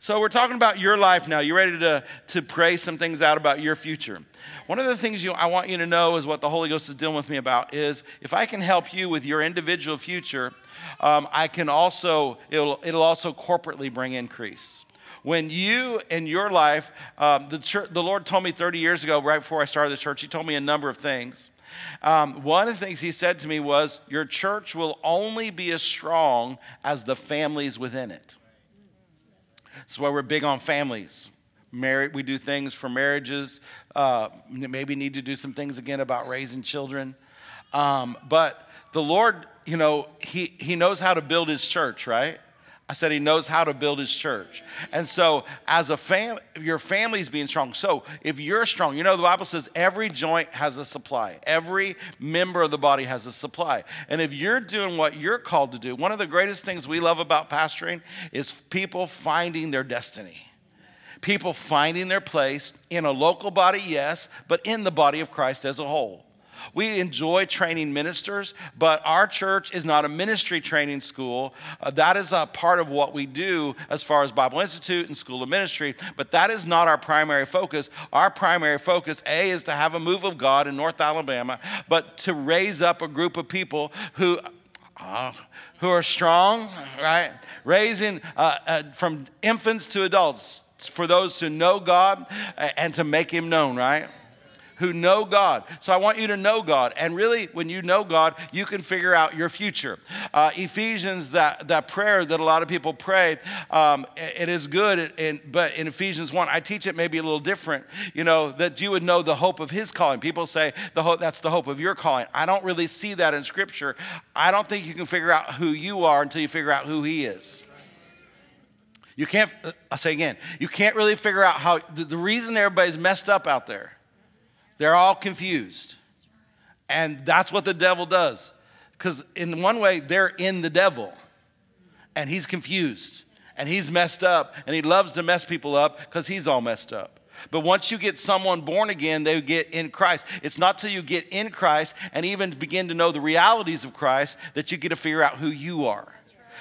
So we're talking about your life now. You ready to, to pray some things out about your future? One of the things you, I want you to know is what the Holy Ghost is dealing with me about is if I can help you with your individual future, um, I can also, it'll, it'll also corporately bring increase. When you in your life, um, the, church, the Lord told me 30 years ago, right before I started the church, He told me a number of things. Um, one of the things He said to me was, Your church will only be as strong as the families within it. That's why we're big on families. Married, we do things for marriages. Uh, maybe need to do some things again about raising children. Um, but the Lord, you know, he, he knows how to build his church, right? I said he knows how to build his church. And so, as a family, your family's being strong. So, if you're strong, you know, the Bible says every joint has a supply, every member of the body has a supply. And if you're doing what you're called to do, one of the greatest things we love about pastoring is people finding their destiny. People finding their place in a local body, yes, but in the body of Christ as a whole. We enjoy training ministers, but our church is not a ministry training school. Uh, that is a part of what we do as far as Bible Institute and School of Ministry, but that is not our primary focus. Our primary focus, A, is to have a move of God in North Alabama, but to raise up a group of people who. Uh, who are strong, right? Raising uh, uh, from infants to adults for those who know God and to make Him known, right? Who know God. So I want you to know God. And really, when you know God, you can figure out your future. Uh, Ephesians, that, that prayer that a lot of people pray, um, it is good. In, but in Ephesians 1, I teach it maybe a little different, you know, that you would know the hope of his calling. People say the hope, that's the hope of your calling. I don't really see that in Scripture. I don't think you can figure out who you are until you figure out who he is. You can't, I'll say again, you can't really figure out how, the, the reason everybody's messed up out there they're all confused. And that's what the devil does. Because in one way, they're in the devil, and he's confused, and he's messed up, and he loves to mess people up because he's all messed up. But once you get someone born again, they get in Christ. It's not till you get in Christ and even begin to know the realities of Christ that you get to figure out who you are.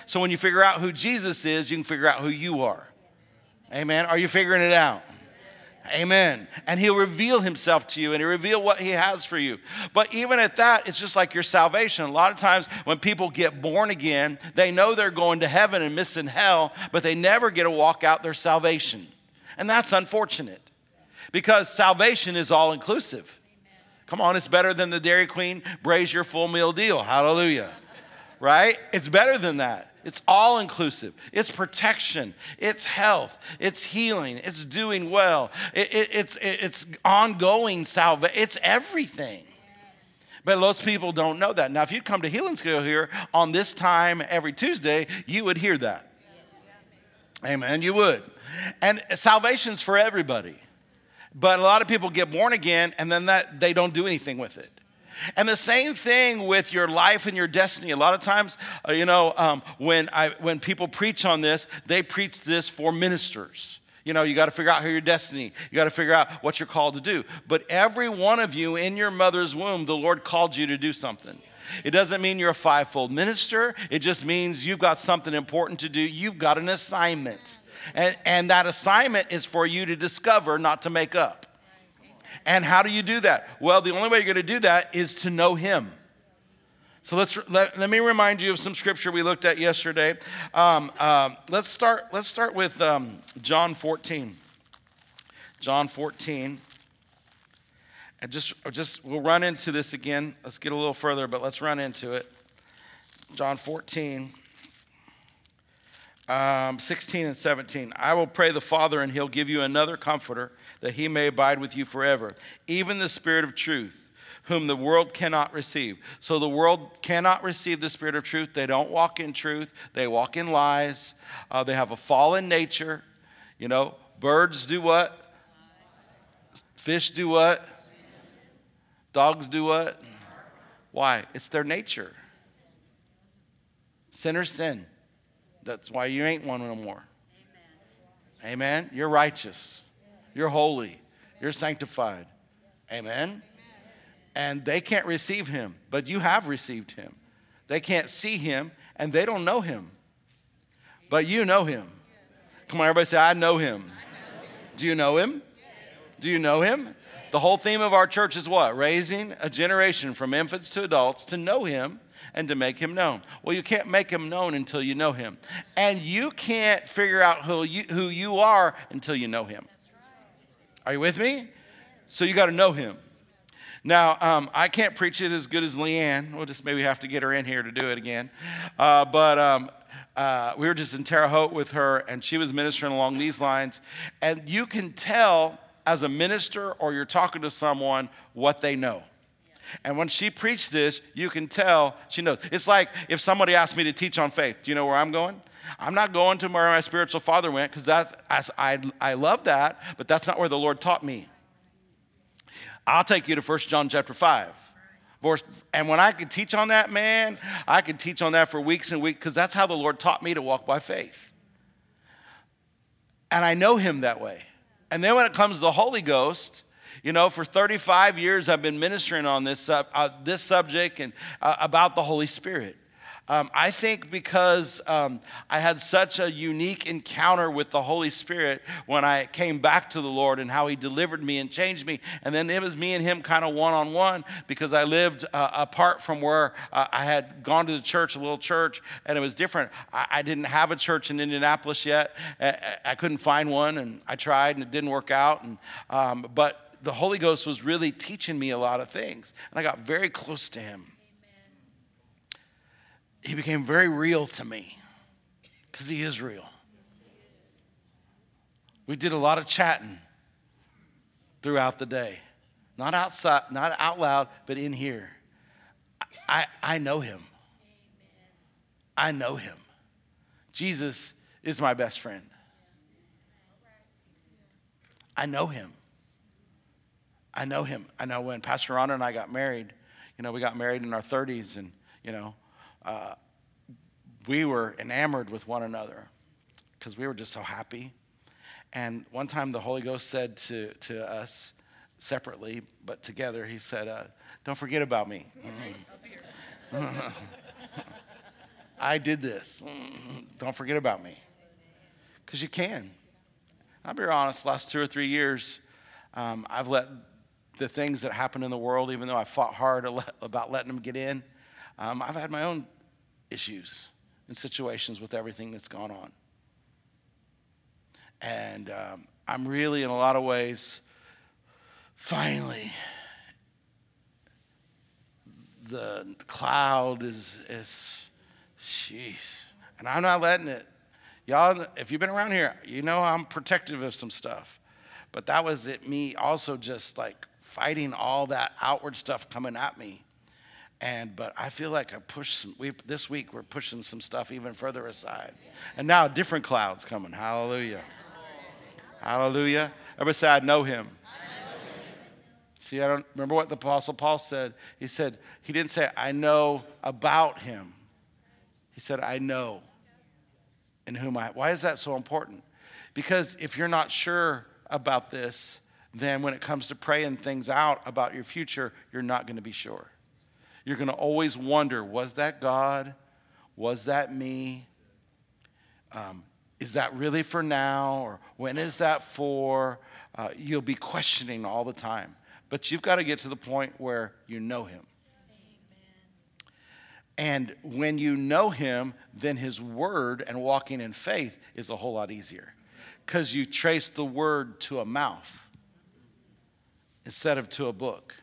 So when you figure out who Jesus is, you can figure out who you are. Amen. Are you figuring it out? Amen. And he'll reveal himself to you and he'll reveal what he has for you. But even at that, it's just like your salvation. A lot of times when people get born again, they know they're going to heaven and missing hell, but they never get to walk out their salvation. And that's unfortunate because salvation is all inclusive. Come on, it's better than the Dairy Queen Brazier full meal deal. Hallelujah. Right? It's better than that. It's all inclusive. It's protection. It's health. It's healing. It's doing well. It, it, it's, it, it's ongoing salvation. It's everything. But most people don't know that. Now, if you come to Healing School here on this time every Tuesday, you would hear that. Amen. You would. And salvation's for everybody. But a lot of people get born again and then that they don't do anything with it. And the same thing with your life and your destiny. A lot of times, uh, you know, um, when, I, when people preach on this, they preach this for ministers. You know, you got to figure out who your destiny. You got to figure out what you're called to do. But every one of you in your mother's womb, the Lord called you to do something. It doesn't mean you're a fivefold minister. It just means you've got something important to do. You've got an assignment. And, and that assignment is for you to discover, not to make up. And how do you do that? Well, the only way you're going to do that is to know Him. So let's let, let me remind you of some scripture we looked at yesterday. Um, uh, let's start. Let's start with um, John 14. John 14. And just, just we'll run into this again. Let's get a little further, but let's run into it. John 14. Um, 16 and 17. I will pray the Father, and he'll give you another comforter that he may abide with you forever, even the Spirit of truth, whom the world cannot receive. So the world cannot receive the Spirit of truth. They don't walk in truth, they walk in lies. Uh, they have a fallen nature. You know, birds do what? Fish do what? Dogs do what? Why? It's their nature. Sinners sin. That's why you ain't one no more. Amen. Amen. You're righteous. You're holy. You're sanctified. Amen? And they can't receive him, but you have received him. They can't see him, and they don't know him. But you know him. Come on, everybody say, I know him. Do you know him? Do you know him? The whole theme of our church is what? Raising a generation from infants to adults to know him and to make him known. Well, you can't make him known until you know him. And you can't figure out who you, who you are until you know him. Are you with me? So you got to know him. Now, um, I can't preach it as good as Leanne. We'll just maybe have to get her in here to do it again. Uh, but um, uh, we were just in Terre Haute with her, and she was ministering along these lines. And you can tell as a minister or you're talking to someone what they know. And when she preached this, you can tell she knows. It's like if somebody asked me to teach on faith. Do you know where I'm going? I'm not going to where my spiritual father went because that I, I love that, but that's not where the Lord taught me. I'll take you to 1 John chapter 5. Verse, And when I could teach on that, man, I could teach on that for weeks and weeks because that's how the Lord taught me to walk by faith. And I know Him that way. And then when it comes to the Holy Ghost, you know, for 35 years I've been ministering on this, uh, uh, this subject and uh, about the Holy Spirit. Um, I think because um, I had such a unique encounter with the Holy Spirit when I came back to the Lord and how He delivered me and changed me. And then it was me and Him kind of one on one because I lived uh, apart from where uh, I had gone to the church, a little church, and it was different. I, I didn't have a church in Indianapolis yet. I, I, couldn't find one, and I tried and it didn't work out. And, um, but the Holy Ghost was really teaching me a lot of things, and I got very close to Him he became very real to me because he is real. We did a lot of chatting throughout the day. Not outside, not out loud, but in here. I, I know him. I know him. Jesus is my best friend. I know him. I know him. I know when Pastor Ron and I got married, you know, we got married in our 30s, and, you know, uh, we were enamored with one another because we were just so happy. And one time the Holy Ghost said to, to us separately, but together, He said, uh, Don't forget about me. I did this. Don't forget about me. Because you can. I'll be honest, last two or three years, um, I've let the things that happen in the world, even though I fought hard about letting them get in, um, I've had my own issues and situations with everything that's gone on. And um, I'm really, in a lot of ways, finally, the cloud is, is, jeez. And I'm not letting it. Y'all, if you've been around here, you know I'm protective of some stuff. But that was it, me also just like fighting all that outward stuff coming at me and but I feel like I pushed some. We this week we're pushing some stuff even further aside, and now different clouds coming. Hallelujah, hallelujah. Everybody say, "I know Him." See, I don't remember what the Apostle Paul said. He said he didn't say, "I know about Him." He said, "I know." In whom I. Why is that so important? Because if you're not sure about this, then when it comes to praying things out about your future, you're not going to be sure. You're going to always wonder was that God? Was that me? Um, is that really for now? Or when is that for? Uh, you'll be questioning all the time. But you've got to get to the point where you know Him. And when you know Him, then His Word and walking in faith is a whole lot easier because you trace the Word to a mouth instead of to a book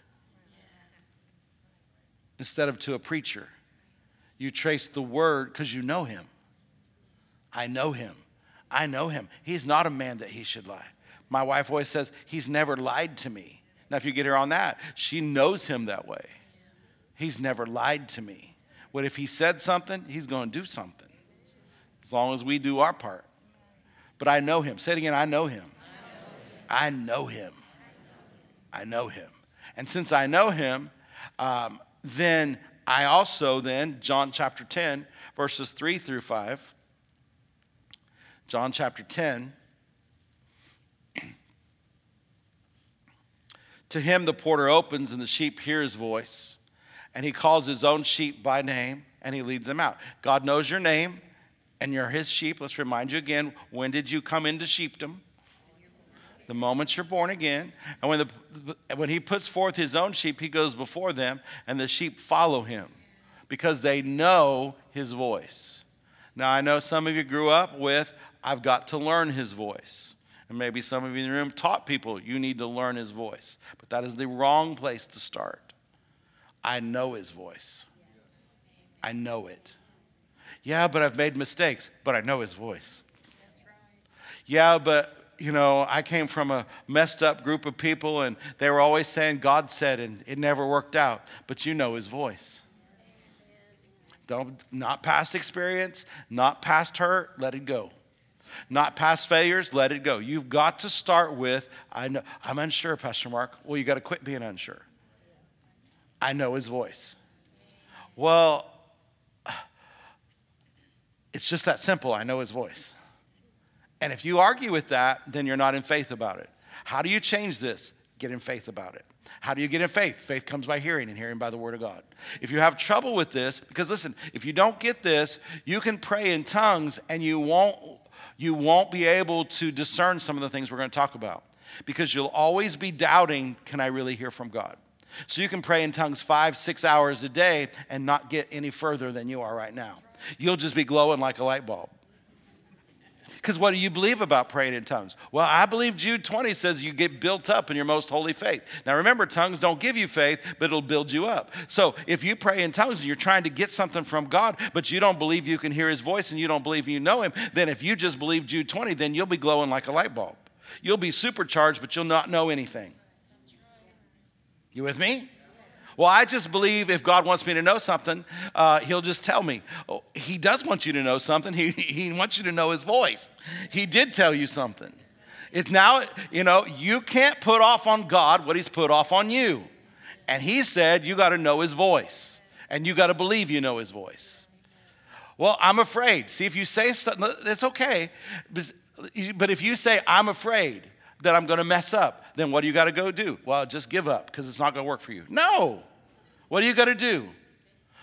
instead of to a preacher. You trace the word because you know him. I know him. I know him. He's not a man that he should lie. My wife always says, He's never lied to me. Now, if you get her on that, she knows him that way. He's never lied to me. What if he said something? He's going to do something as long as we do our part. But I know him. Say it again I know him. I know him. I know him. And since I know him, um, then I also, then, John chapter 10, verses 3 through 5. John chapter 10. to him the porter opens, and the sheep hear his voice, and he calls his own sheep by name, and he leads them out. God knows your name, and you're his sheep, let's remind you again when did you come into sheepdom? The moment you're born again. And when, the, when he puts forth his own sheep, he goes before them, and the sheep follow him because they know his voice. Now, I know some of you grew up with, I've got to learn his voice. And maybe some of you in the room taught people you need to learn his voice. But that is the wrong place to start. I know his voice. I know it. Yeah, but I've made mistakes, but I know his voice. Yeah, but you know, I came from a messed up group of people and they were always saying God said and it never worked out, but you know his voice. Don't not past experience, not past hurt, let it go. Not past failures, let it go. You've got to start with I know I'm unsure, Pastor Mark. Well, you got to quit being unsure. I know his voice. Well, it's just that simple. I know his voice. And if you argue with that, then you're not in faith about it. How do you change this? Get in faith about it. How do you get in faith? Faith comes by hearing, and hearing by the word of God. If you have trouble with this, because listen, if you don't get this, you can pray in tongues and you won't you won't be able to discern some of the things we're going to talk about because you'll always be doubting, can I really hear from God? So you can pray in tongues five, six hours a day and not get any further than you are right now. You'll just be glowing like a light bulb. Because what do you believe about praying in tongues? Well, I believe Jude 20 says you get built up in your most holy faith. Now remember, tongues don't give you faith, but it'll build you up. So if you pray in tongues and you're trying to get something from God, but you don't believe you can hear his voice and you don't believe you know him, then if you just believe Jude 20, then you'll be glowing like a light bulb. You'll be supercharged, but you'll not know anything. You with me? Well, I just believe if God wants me to know something, uh, He'll just tell me. Oh, he does want you to know something. He, he wants you to know His voice. He did tell you something. It's now, you know, you can't put off on God what He's put off on you. And He said, you got to know His voice, and you got to believe you know His voice. Well, I'm afraid. See, if you say something, it's okay. But if you say, I'm afraid, that I'm going to mess up, then what do you got to go do? Well, just give up because it's not going to work for you. No. What do you got to do?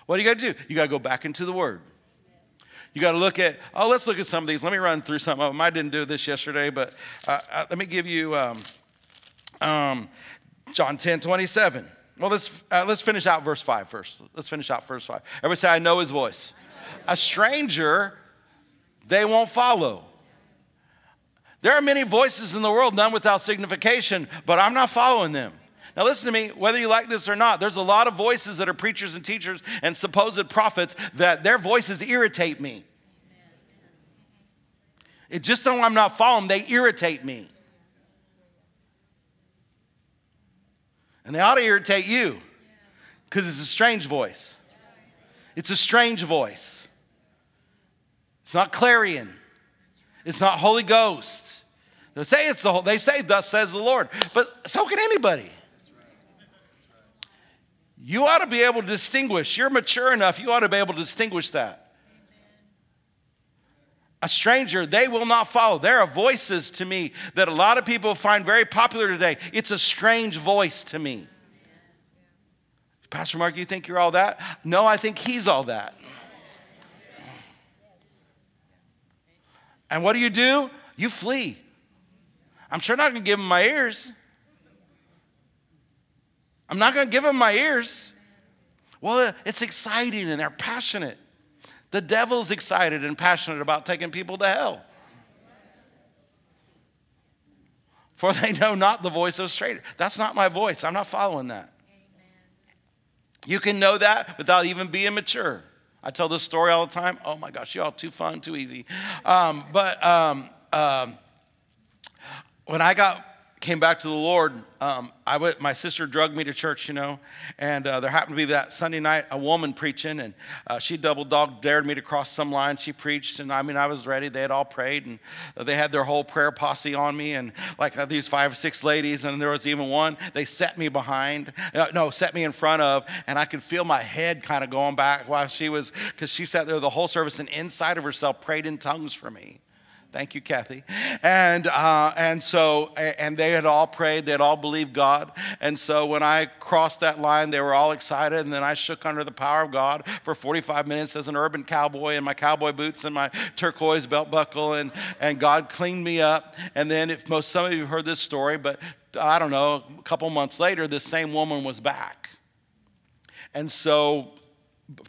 What do you got to do? You got to go back into the Word. You got to look at, oh, let's look at some of these. Let me run through some of them. I didn't do this yesterday, but uh, uh, let me give you um, um, John 10 27. Well, let's, uh, let's finish out verse 5 first. Let's finish out verse 5. Everybody say, I know his voice. A stranger, they won't follow. There are many voices in the world, none without signification, but I'm not following them. Now, listen to me, whether you like this or not, there's a lot of voices that are preachers and teachers and supposed prophets that their voices irritate me. It just don't I'm not following, they irritate me. And they ought to irritate you because it's a strange voice. It's a strange voice. It's not clarion. It's not Holy Ghost. They say it's the whole, they say, thus says the Lord. But so can anybody. You ought to be able to distinguish. You're mature enough, you ought to be able to distinguish that. A stranger, they will not follow. There are voices to me that a lot of people find very popular today. It's a strange voice to me. Pastor Mark, you think you're all that? No, I think he's all that. And what do you do? You flee. I'm sure not going to give them my ears. I'm not going to give them my ears. Well, uh, it's exciting and they're passionate. The devil's excited and passionate about taking people to hell. For they know not the voice of a stranger. That's not my voice. I'm not following that. You can know that without even being mature. I tell this story all the time. Oh my gosh, y'all too fun, too easy. Um, but um, um, when I got came back to the Lord, um, my sister drugged me to church, you know, and uh, there happened to be that Sunday night a woman preaching, and uh, she double dog dared me to cross some line. She preached, and I mean, I was ready. They had all prayed, and they had their whole prayer posse on me, and like uh, these five or six ladies, and there was even one they set me behind, uh, no, set me in front of, and I could feel my head kind of going back while she was, because she sat there the whole service, and inside of herself prayed in tongues for me. Thank you, Kathy. And, uh, and so, and they had all prayed, they had all believed God. And so when I crossed that line, they were all excited. And then I shook under the power of God for 45 minutes as an urban cowboy in my cowboy boots and my turquoise belt buckle. And, and God cleaned me up. And then, if most some of you have heard this story, but I don't know, a couple months later, this same woman was back. And so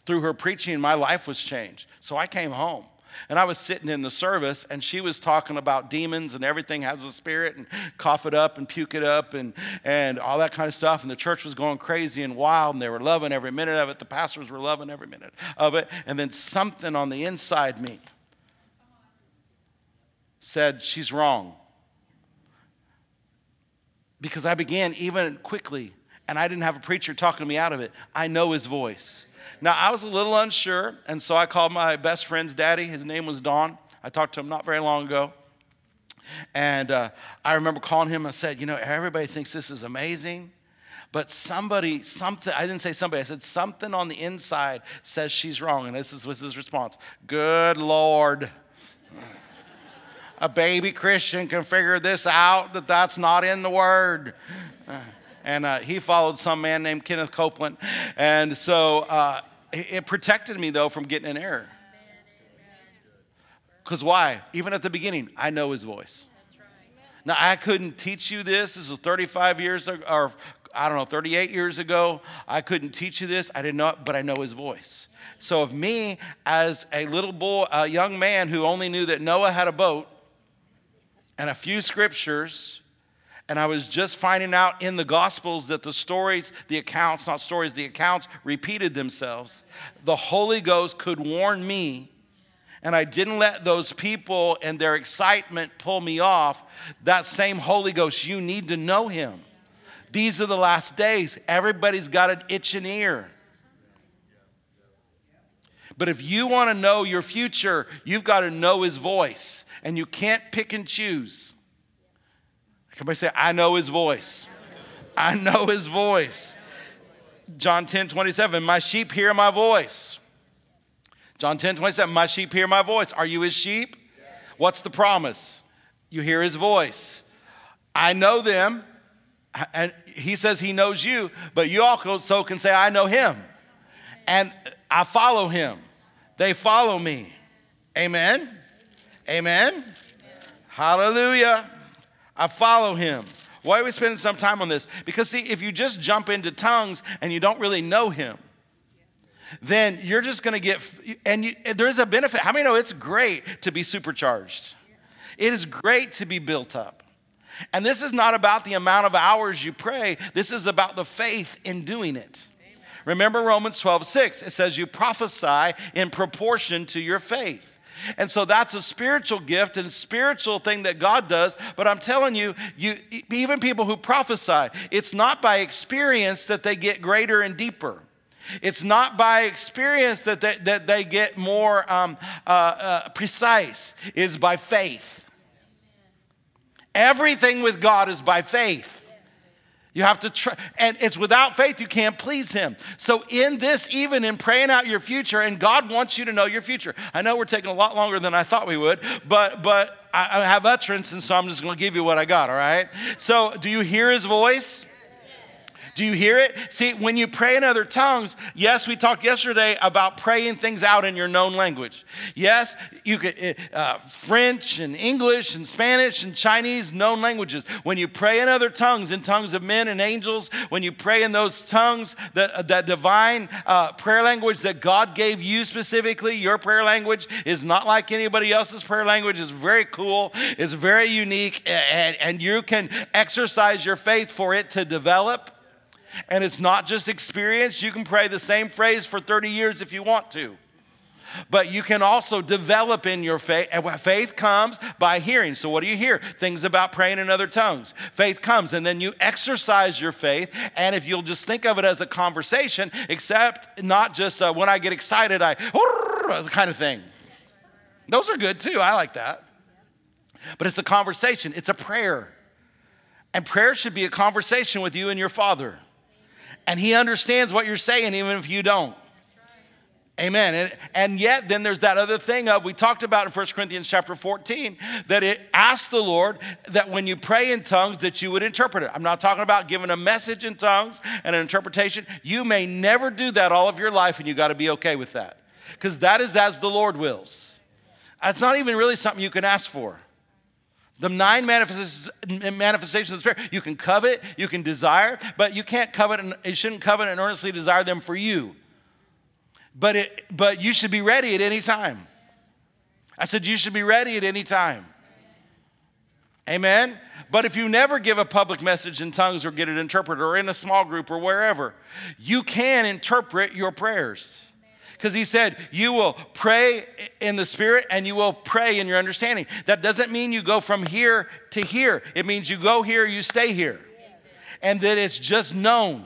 through her preaching, my life was changed. So I came home. And I was sitting in the service, and she was talking about demons and everything has a spirit, and cough it up and puke it up, and, and all that kind of stuff. And the church was going crazy and wild, and they were loving every minute of it. The pastors were loving every minute of it. And then something on the inside me said, She's wrong. Because I began even quickly, and I didn't have a preacher talking to me out of it. I know his voice. Now, I was a little unsure, and so I called my best friend's daddy. His name was Don. I talked to him not very long ago. And uh, I remember calling him and said, You know, everybody thinks this is amazing, but somebody, something, I didn't say somebody, I said something on the inside says she's wrong. And this was his response Good Lord. A baby Christian can figure this out that that's not in the Word and uh, he followed some man named Kenneth Copeland. And so uh, it protected me, though, from getting in error. Because why? Even at the beginning, I know his voice. Now, I couldn't teach you this. This was 35 years ago, or I don't know, 38 years ago. I couldn't teach you this. I didn't but I know his voice. So, if me as a little boy, a young man who only knew that Noah had a boat and a few scriptures, and I was just finding out in the Gospels that the stories, the accounts, not stories, the accounts repeated themselves. The Holy Ghost could warn me, and I didn't let those people and their excitement pull me off. That same Holy Ghost, you need to know Him. These are the last days. Everybody's got an itching ear. But if you want to know your future, you've got to know His voice, and you can't pick and choose. Everybody say, I know his voice. I know his voice. John 10 27, my sheep hear my voice. John 10 27, my sheep hear my voice. Are you his sheep? Yes. What's the promise? You hear his voice. I know them, and he says he knows you, but you also can say, I know him, and I follow him. They follow me. Amen. Amen. Amen. Hallelujah. I follow him. Why are we spending some time on this? Because, see, if you just jump into tongues and you don't really know him, then you're just going to get, and you, there's a benefit. How many know it's great to be supercharged? It is great to be built up. And this is not about the amount of hours you pray, this is about the faith in doing it. Remember Romans 12, 6. It says, You prophesy in proportion to your faith. And so that's a spiritual gift and spiritual thing that God does. But I'm telling you, you even people who prophesy, it's not by experience that they get greater and deeper. It's not by experience that they, that they get more um, uh, uh, precise. It's by faith. Everything with God is by faith. You have to try, and it's without faith you can't please Him. So, in this, even in praying out your future, and God wants you to know your future. I know we're taking a lot longer than I thought we would, but but I, I have utterance, and so I'm just going to give you what I got. All right. So, do you hear His voice? Do you hear it? See, when you pray in other tongues, yes, we talked yesterday about praying things out in your known language. Yes, you could eh, uh, French and English and Spanish and Chinese known languages. When you pray in other tongues, in tongues of men and angels, when you pray in those tongues, that, that divine uh, prayer language that God gave you specifically, your prayer language is not like anybody else's prayer language. It's very cool. It's very unique, and, and you can exercise your faith for it to develop and it's not just experience. You can pray the same phrase for 30 years if you want to. But you can also develop in your faith. Faith comes by hearing. So, what do you hear? Things about praying in other tongues. Faith comes, and then you exercise your faith. And if you'll just think of it as a conversation, except not just uh, when I get excited, I kind of thing. Those are good too. I like that. But it's a conversation, it's a prayer. And prayer should be a conversation with you and your Father and He understands what you're saying, even if you don't. Amen. And, and yet, then there's that other thing of, we talked about in 1 Corinthians chapter 14, that it asks the Lord that when you pray in tongues, that you would interpret it. I'm not talking about giving a message in tongues and an interpretation. You may never do that all of your life, and you got to be okay with that. Because that is as the Lord wills. It's not even really something you can ask for. The nine manifestations, of the Spirit, you can covet, you can desire, but you can't covet and you shouldn't covet and earnestly desire them for you but, it, but you should be ready at any time. I said, You should be ready at any time. Amen? But if you never give a public message in tongues or get an interpreter or in a small group or wherever, you can interpret your prayers. Because he said, You will pray in the spirit and you will pray in your understanding. That doesn't mean you go from here to here, it means you go here, you stay here. And that it's just known.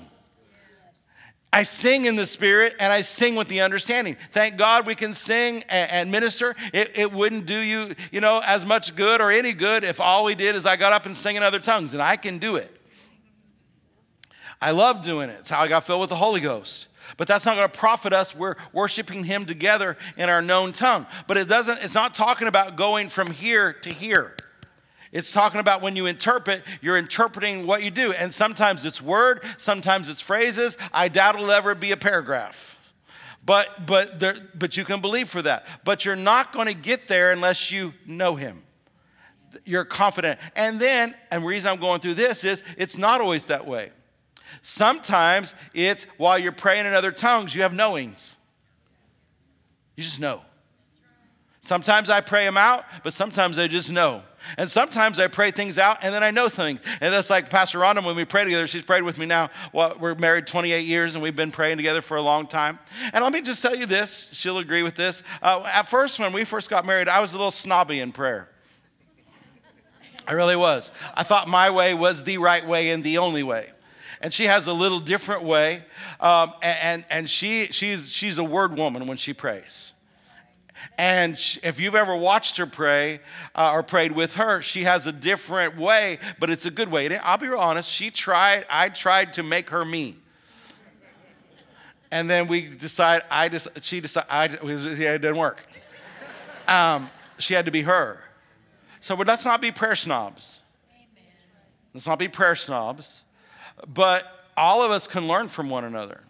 I sing in the spirit and I sing with the understanding. Thank God we can sing and, minister. It, it wouldn't do you, you know, as much good or any good if all we did is I got up and sang in other tongues, and I can do it. I love doing it. It's how I got filled with the Holy Ghost. But that's not going to profit us. We're worshiping Him together in our known tongue. But it doesn't, it's not talking about going from here to here. It's talking about when you interpret, you're interpreting what you do. And sometimes it's word, sometimes it's phrases. I doubt it'll ever be a paragraph. But, but, there, but you can believe for that. But you're not going to get there unless you know Him. You're confident. And then, and the reason I'm going through this is it's not always that way. Sometimes it's while you're praying in other tongues, you have knowings. You just know. Sometimes I pray them out, but sometimes I just know. And sometimes I pray things out and then I know things. And that's like Pastor Rhonda when we pray together. She's prayed with me now. Well, we're married 28 years and we've been praying together for a long time. And let me just tell you this. She'll agree with this. Uh, at first, when we first got married, I was a little snobby in prayer. I really was. I thought my way was the right way and the only way and she has a little different way. Um, and and she, she's, she's a word woman when she prays. And if you've ever watched her pray uh, or prayed with her, she has a different way, but it's a good way. I'll be real honest, she tried, I tried to make her me. And then we decided, I just, she decided, I, yeah, it didn't work. Um, she had to be her. So let's not be prayer snobs. Amen. Let's not be prayer snobs. But all of us can learn from one another,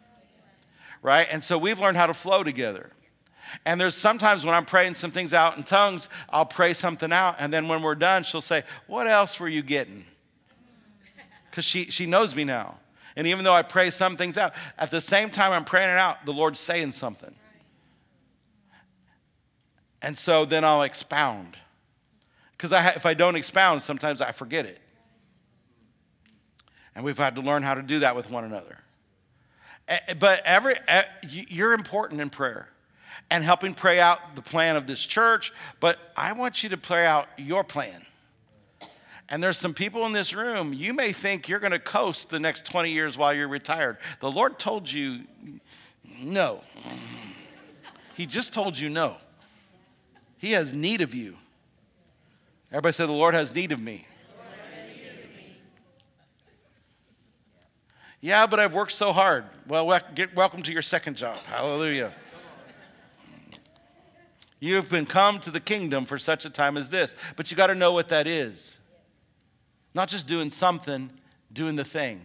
right? And so we've learned how to flow together. And there's sometimes when I'm praying some things out in tongues, I'll pray something out. And then when we're done, she'll say, What else were you getting? Because she, she knows me now. And even though I pray some things out, at the same time I'm praying it out, the Lord's saying something. And so then I'll expound. Because I, if I don't expound, sometimes I forget it. And we've had to learn how to do that with one another. But every, you're important in prayer and helping pray out the plan of this church, but I want you to pray out your plan. And there's some people in this room, you may think you're going to coast the next 20 years while you're retired. The Lord told you no. He just told you no. He has need of you. Everybody say, The Lord has need of me. Yeah, but I've worked so hard. Well, welcome to your second job. Hallelujah. You've been come to the kingdom for such a time as this. But you got to know what that is. Not just doing something, doing the thing.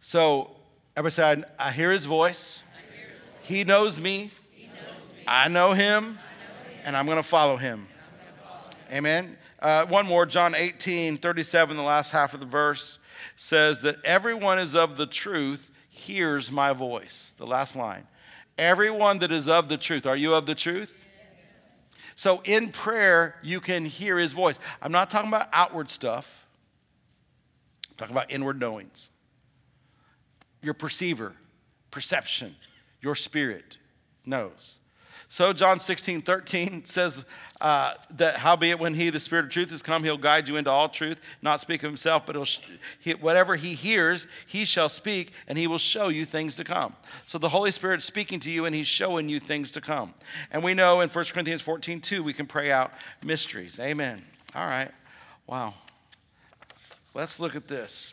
So, everybody say, I, hear his voice. Hear his voice. He, knows me. I know him. I know him. And I'm going to follow him. Follow him. Amen. Uh, one more, John 18, 37, the last half of the verse says that everyone is of the truth hears my voice. The last line. Everyone that is of the truth. Are you of the truth? So in prayer, you can hear his voice. I'm not talking about outward stuff, I'm talking about inward knowings. Your perceiver, perception, your spirit knows. So, John 16, 13 says uh, that, howbeit, when he, the Spirit of truth, has come, he'll guide you into all truth, not speak of himself, but he'll, he, whatever he hears, he shall speak, and he will show you things to come. So, the Holy Spirit's speaking to you, and he's showing you things to come. And we know in 1 Corinthians 14, 2, we can pray out mysteries. Amen. All right. Wow. Let's look at this.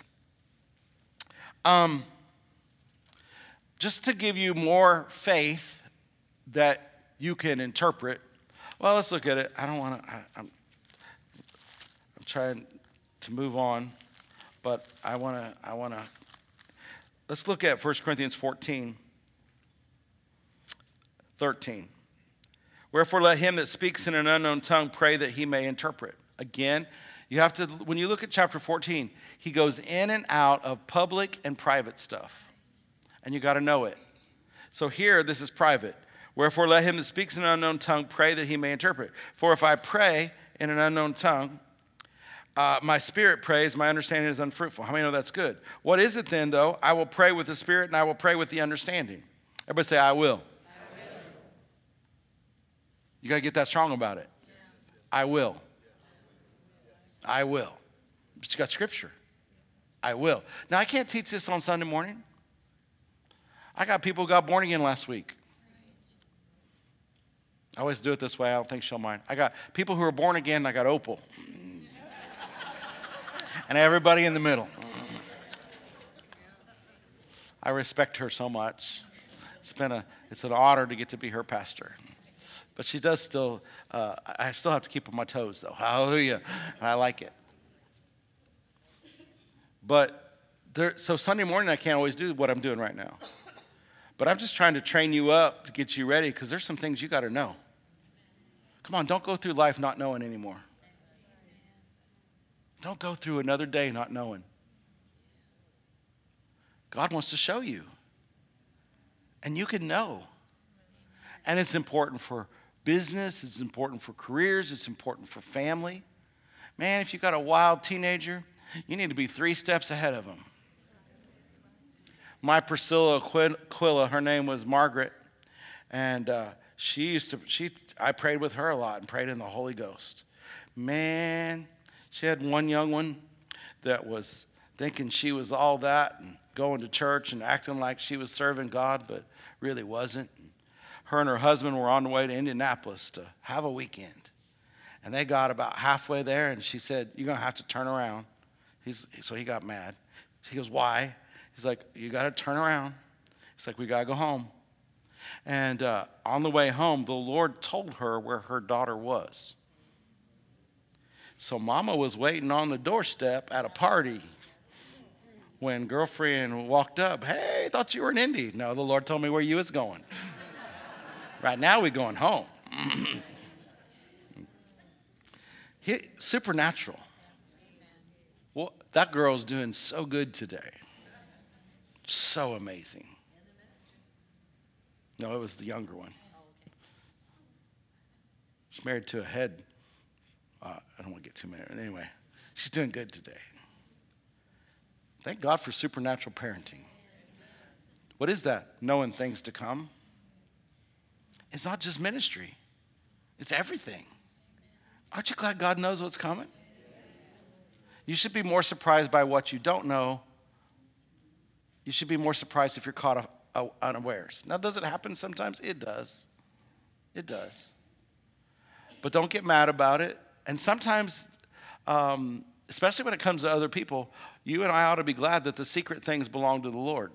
Um, just to give you more faith that you can interpret. Well, let's look at it. I don't want to, I'm, I'm trying to move on, but I want to, I want to, let's look at 1 Corinthians 14, 13. Wherefore, let him that speaks in an unknown tongue pray that he may interpret. Again, you have to, when you look at chapter 14, he goes in and out of public and private stuff. And you got to know it. So here, this is private. Wherefore, let him that speaks in an unknown tongue pray that he may interpret. For if I pray in an unknown tongue, uh, my spirit prays, my understanding is unfruitful. How many know that's good? What is it then, though? I will pray with the spirit and I will pray with the understanding. Everybody say, I will. You got to get that strong about it. I will. I will. But you got scripture. I will. Now, I can't teach this on Sunday morning. I got people who got born again last week. I always do it this way. I don't think she'll mind. I got people who are born again. I got Opal. and everybody in the middle. I respect her so much. It's been a, it's an honor to get to be her pastor. But she does still, uh, I still have to keep on my toes though. Hallelujah. And I like it. But there, so Sunday morning, I can't always do what I'm doing right now. But I'm just trying to train you up to get you ready because there's some things you got to know. Come on, don't go through life not knowing anymore. Don't go through another day not knowing. God wants to show you. And you can know. And it's important for business, it's important for careers, it's important for family. Man, if you've got a wild teenager, you need to be three steps ahead of them. My Priscilla Aquila, her name was Margaret, and uh, she used to, she, I prayed with her a lot and prayed in the Holy Ghost. Man, she had one young one that was thinking she was all that and going to church and acting like she was serving God, but really wasn't her and her husband were on the way to Indianapolis to have a weekend. And they got about halfway there, and she said, You're going to have to turn around. He's, so he got mad. She goes, Why? He's like, You got to turn around. He's like, We got to go home. And uh, on the way home, the Lord told her where her daughter was. So mama was waiting on the doorstep at a party when girlfriend walked up. Hey, thought you were in Indy. No, the Lord told me where you was going. Right now, we're going home. he, supernatural. Well, that girl's doing so good today. So amazing. No, it was the younger one. She's married to a head. Uh, I don't want to get too many. Anyway, she's doing good today. Thank God for supernatural parenting. What is that? Knowing things to come. It's not just ministry, it's everything. Aren't you glad God knows what's coming? You should be more surprised by what you don't know. You should be more surprised if you're caught unawares. Now, does it happen sometimes? It does. It does. But don't get mad about it. And sometimes, um, especially when it comes to other people, you and I ought to be glad that the secret things belong to the Lord.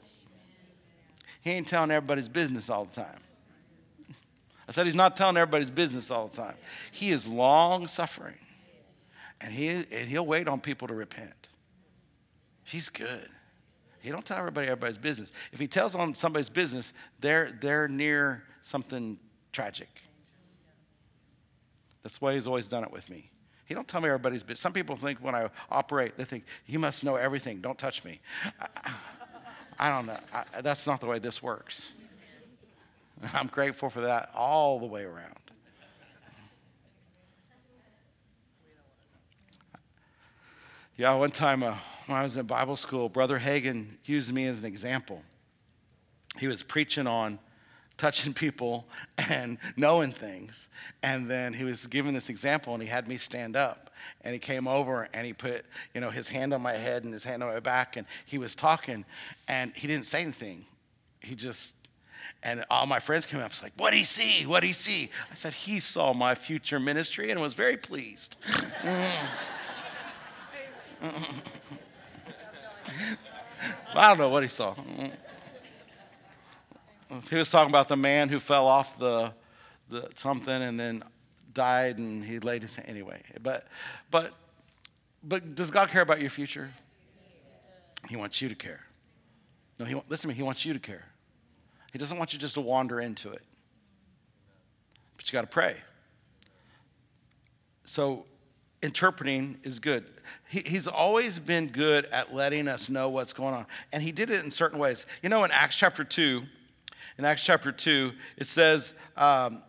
He ain't telling everybody's business all the time. I said he's not telling everybody's business all the time. He is long suffering. And, he, and he'll wait on people to repent. He's good. He don't tell everybody everybody's business. If he tells on somebody's business, they're, they're near something tragic. That's why he's always done it with me. He don't tell me everybody's business. Some people think when I operate, they think, he must know everything. Don't touch me. I, I don't know. I, that's not the way this works. I'm grateful for that all the way around. Yeah, one time uh, when I was in Bible school, Brother Hagin used me as an example. He was preaching on touching people and knowing things. And then he was giving this example and he had me stand up. And he came over and he put, you know, his hand on my head and his hand on my back and he was talking and he didn't say anything. He just and all my friends came up, was like, What'd he see? What'd he see? I said, He saw my future ministry and was very pleased. I don't know what he saw. He was talking about the man who fell off the, the something and then died and he laid his hand anyway. But but but does God care about your future? He wants you to care. No, he listen to me, he wants you to care. He doesn't want you just to wander into it. But you got to pray. So interpreting is good. He, he's always been good at letting us know what's going on. And he did it in certain ways. You know, in Acts chapter 2, in Acts chapter 2, it says, um,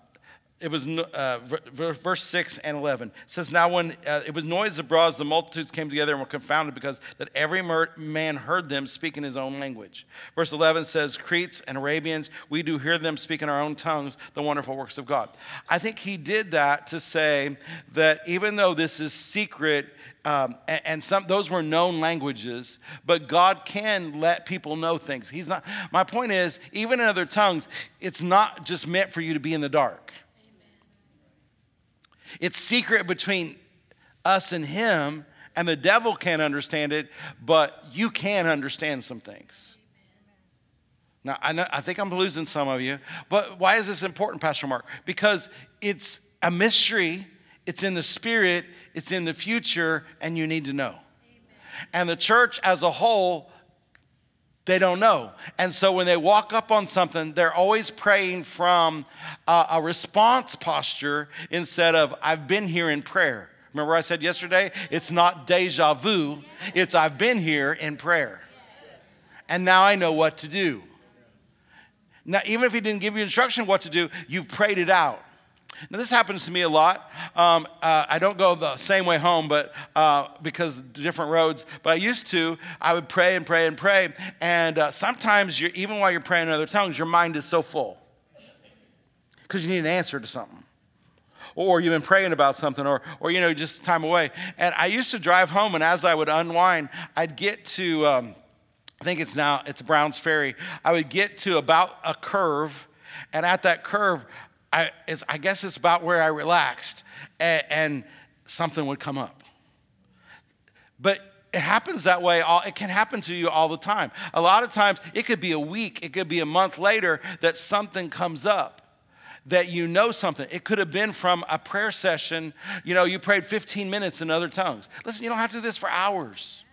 it was uh, verse 6 and 11 it says now when uh, it was noise abroad the multitudes came together and were confounded because that every man heard them speak in his own language verse 11 says cretes and arabians we do hear them speak in our own tongues the wonderful works of god i think he did that to say that even though this is secret um, and, and, some those were known languages, but God can let people know things. He's not. My point is, even in other tongues, it's not just meant for you to be in the dark. It's secret between us and Him, and the devil can't understand it, but you can understand some things. Now, I, know, I think I'm losing some of you, but why is this important, Pastor Mark? Because it's a mystery, it's in the spirit, it's in the future, and you need to know. Amen. And the church as a whole they don't know. And so when they walk up on something, they're always praying from a, a response posture instead of, I've been here in prayer. Remember, I said yesterday, it's not deja vu, it's I've been here in prayer. And now I know what to do. Now, even if he didn't give you instruction what to do, you've prayed it out. Now, this happens to me a lot. Um, uh, I don't go the same way home, but uh, because different roads. But I used to. I would pray and pray and pray, and uh, sometimes, even while you're praying in other tongues, your mind is so full because you need an answer to something or you've been praying about something, or, or you know, just time away. And I used to drive home, and as I would unwind, I'd get to, um, I think it's now, it's Brown's Ferry. I would get to about a curve, and at that curve, I, I guess it's about where I relaxed, and, and something would come up. But it happens that way all, it can happen to you all the time. A lot of times it could be a week it could be a month later that something comes up that you know something. It could have been from a prayer session. You know you prayed 15 minutes in other tongues. Listen you don't have to do this for hours.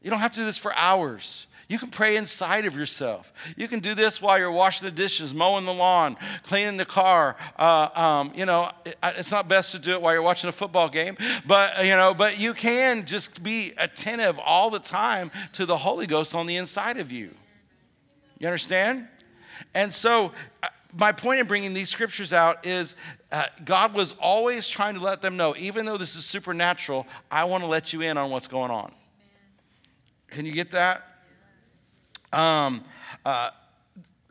You don't have to do this for hours you can pray inside of yourself. You can do this while you're washing the dishes, mowing the lawn, cleaning the car. Uh, um, you know, it, it's not best to do it while you're watching a football game, but you know, but you can just be attentive all the time to the Holy Ghost on the inside of you. You understand? And so, uh, my point in bringing these scriptures out is uh, God was always trying to let them know, even though this is supernatural, I want to let you in on what's going on. Can you get that? Um, uh,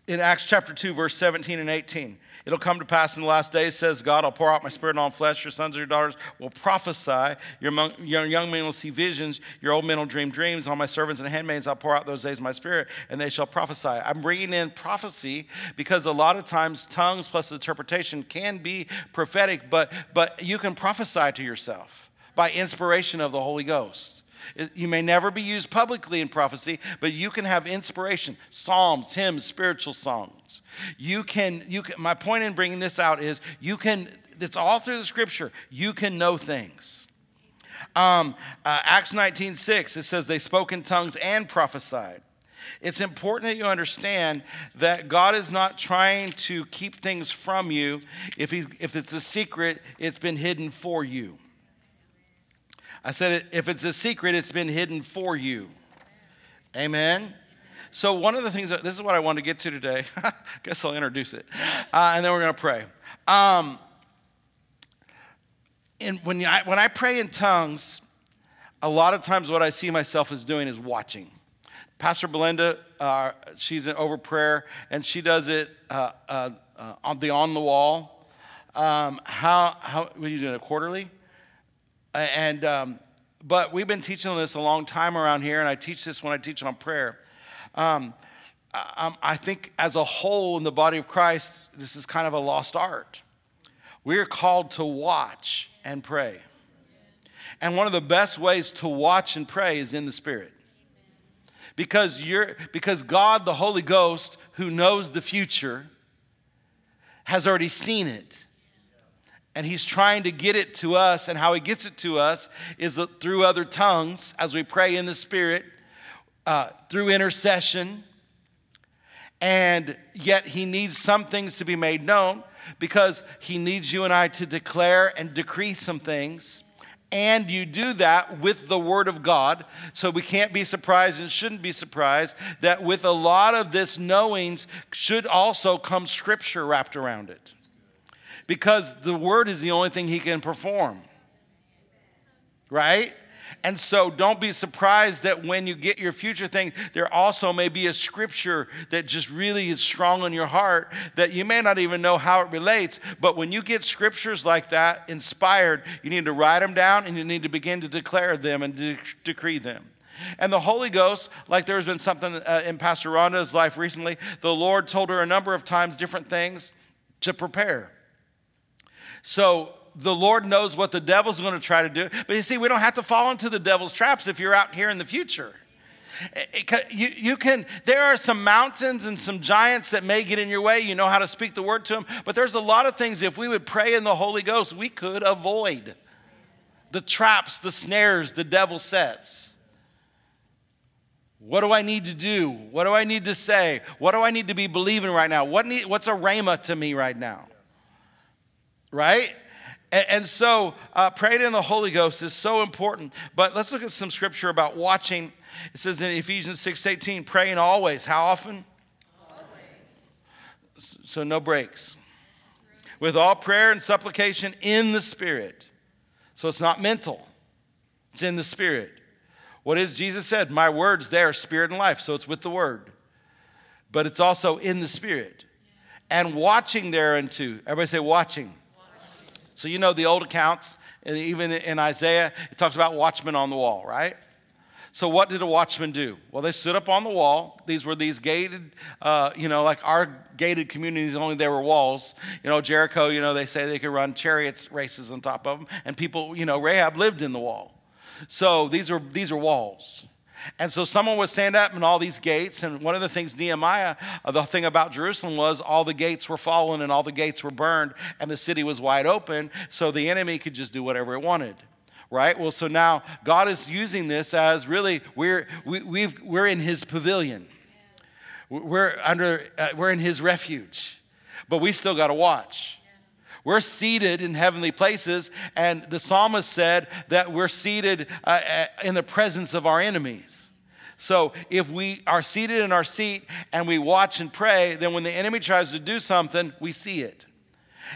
in Acts chapter 2, verse 17 and 18. It'll come to pass in the last days, says God, I'll pour out my spirit on flesh. Your sons and your daughters will prophesy. Your, young men will see visions. Your old men will dream dreams. On my servants and handmaids, I'll pour out those days my spirit, and they shall prophesy. I'm bringing in prophecy because a lot of times tongues plus interpretation can be prophetic, but, but you can prophesy to yourself by inspiration of the Holy Ghost. You may never be used publicly in prophecy, but you can have inspiration, psalms, hymns, spiritual songs. You can, you can, my point in bringing this out is you can, it's all through the scripture, you can know things. Um, uh, Acts 19 6, it says they spoke in tongues and prophesied. It's important that you understand that God is not trying to keep things from you. If, he, if it's a secret, it's been hidden for you. I said, if it's a secret, it's been hidden for you. Amen. So, one of the things, that, this is what I want to get to today. I guess I'll introduce it. Uh, and then we're going to pray. Um, and when I, when I pray in tongues, a lot of times what I see myself as doing is watching. Pastor Belinda, uh, she's an over prayer, and she does it uh, uh, uh, on the on the wall. Um, how, how, what are you doing, it quarterly? And, um, but we've been teaching this a long time around here, and I teach this when I teach on prayer. Um, I, I think as a whole in the body of Christ, this is kind of a lost art. We're called to watch and pray. And one of the best ways to watch and pray is in the Spirit. because you're because God the Holy Ghost who knows the future has already seen it. And he's trying to get it to us and how he gets it to us is through other tongues as we pray in the spirit, uh, through intercession. And yet he needs some things to be made known because he needs you and I to declare and decree some things and you do that with the Word of God. So we can't be surprised and shouldn't be surprised that with a lot of this knowings should also come Scripture wrapped around it. Because the Word is the only thing He can perform. Right? And so don't be surprised that when you get your future thing, there also may be a scripture that just really is strong in your heart that you may not even know how it relates. But when you get scriptures like that inspired, you need to write them down and you need to begin to declare them and de- decree them. And the Holy Ghost, like there's been something uh, in Pastor Rhonda's life recently, the Lord told her a number of times different things to prepare. So the Lord knows what the devil's going to try to do. But you see, we don't have to fall into the devil's traps if you're out here in the future. Eh, eh, you, you can, there are some mountains and some giants that may get in your way. You know how to speak the word to them. But there's a lot of things, if we would pray in the Holy Ghost, we could avoid the traps, the snares the devil sets. What do I need to do? What do I need to say? What do I need to be believing right now? What need, what's a rhema to me right now? Right? And, and so, uh, praying in the Holy Ghost is so important. But let's look at some scripture about watching. It says in Ephesians 6 18, praying always. How often? Always. So, no breaks. With all prayer and supplication in the Spirit. So, it's not mental, it's in the Spirit. What is Jesus said? My words there, spirit and life. So, it's with the Word. But it's also in the Spirit. And watching thereunto. Everybody say, watching so, you know, the old accounts, and even in Isaiah, it talks about watchmen on the wall, right? So, what did a watchman do? Well, they stood up on the wall. These were these gated, uh, you know, like our gated communities, only there were walls. You know, Jericho, you know, they say they could run chariots races on top of them, and people, you know, Rahab lived in the wall. So, these are, these are walls. And so someone would stand up in all these gates. And one of the things Nehemiah, uh, the thing about Jerusalem was all the gates were fallen and all the gates were burned and the city was wide open. So the enemy could just do whatever it wanted. Right? Well, so now God is using this as really we're, we, we've, we're in his pavilion. We're, under, uh, we're in his refuge. But we still got to watch. We're seated in heavenly places, and the psalmist said that we're seated uh, uh, in the presence of our enemies. So if we are seated in our seat and we watch and pray, then when the enemy tries to do something, we see it.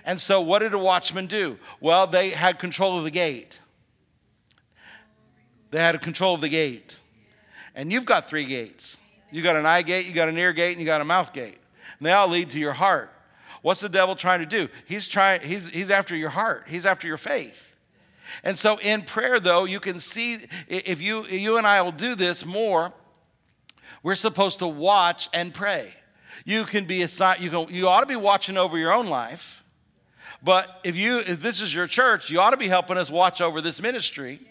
And so, what did a watchman do? Well, they had control of the gate. They had control of the gate. And you've got three gates. You got an eye gate, you got an ear gate, and you got a mouth gate. And they all lead to your heart. What's the devil trying to do? He's trying, he's, he's after your heart, he's after your faith. And so in prayer, though, you can see if you you and I will do this more, we're supposed to watch and pray. You can be assigned, you can you ought to be watching over your own life. But if you if this is your church, you ought to be helping us watch over this ministry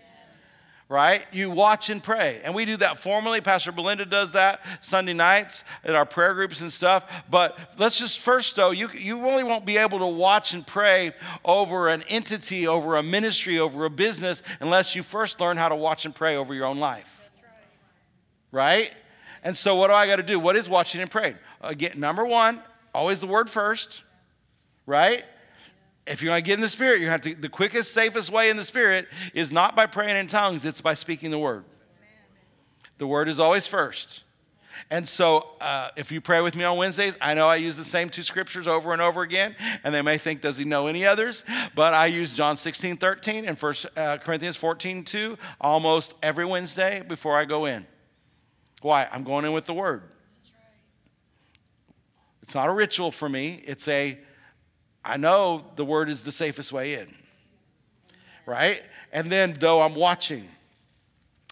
right? You watch and pray. And we do that formally. Pastor Belinda does that Sunday nights at our prayer groups and stuff. But let's just first, though, you, you really won't be able to watch and pray over an entity, over a ministry, over a business, unless you first learn how to watch and pray over your own life. Right. right? And so, what do I got to do? What is watching and praying? Again, number one, always the word first, right? If you're going to get in the spirit, you have to the quickest, safest way in the spirit is not by praying in tongues, it's by speaking the word. The word is always first. And so, uh, if you pray with me on Wednesdays, I know I use the same two scriptures over and over again, and they may think, does he know any others? But I use John 16, 13 and 1 uh, Corinthians 14, 2 almost every Wednesday before I go in. Why? I'm going in with the word. It's not a ritual for me, it's a I know the word is the safest way in. Right? And then, though I'm watching,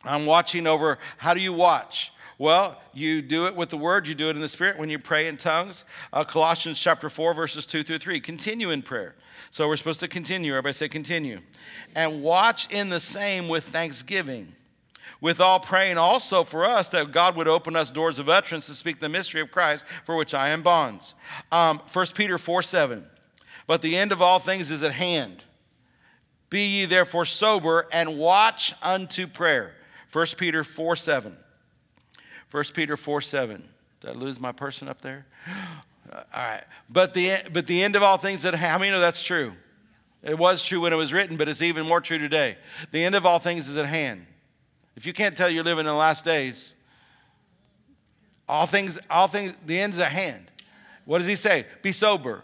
I'm watching over how do you watch? Well, you do it with the word, you do it in the spirit when you pray in tongues. Uh, Colossians chapter 4, verses 2 through 3. Continue in prayer. So we're supposed to continue. Everybody say continue. And watch in the same with thanksgiving. with all praying also for us that God would open us doors of utterance to speak the mystery of Christ, for which I am bonds. Um, 1 Peter 4 7. But the end of all things is at hand. Be ye therefore sober and watch unto prayer. 1 Peter 4 7. 1 Peter 4 7. Did I lose my person up there? All right. But the, but the end of all things that how many know that's true? It was true when it was written, but it's even more true today. The end of all things is at hand. If you can't tell you're living in the last days, all things, all things, the end's at hand. What does he say? Be sober,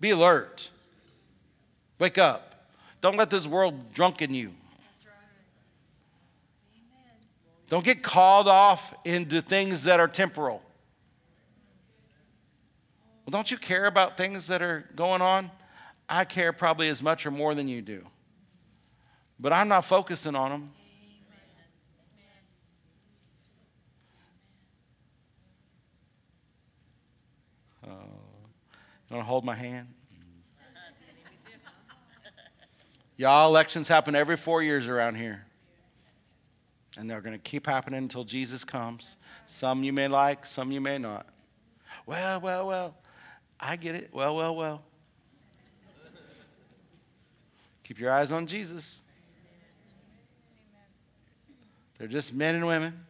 be alert, wake up. Don't let this world drunken you. Don't get called off into things that are temporal. Well, don't you care about things that are going on? I care probably as much or more than you do. But I'm not focusing on them. To hold my hand? Y'all, elections happen every four years around here. And they're going to keep happening until Jesus comes. Some you may like, some you may not. Well, well, well. I get it. Well, well, well. Keep your eyes on Jesus. They're just men and women.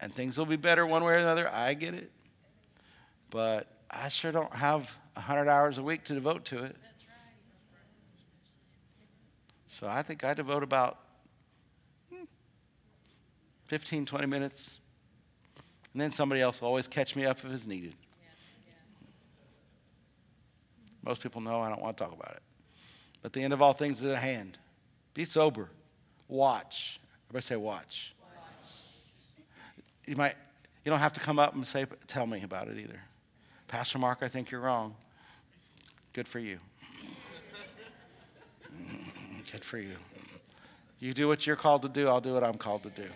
And things will be better one way or another. I get it. But I sure don't have 100 hours a week to devote to it. So I think I devote about hmm, 15, 20 minutes. And then somebody else will always catch me up if it's needed. Most people know I don't want to talk about it. But the end of all things is at hand. Be sober. Watch. Everybody say watch. watch. You might you don't have to come up and say tell me about it either. Pastor Mark, I think you're wrong. Good for you. Good for you. You do what you're called to do, I'll do what I'm called to do.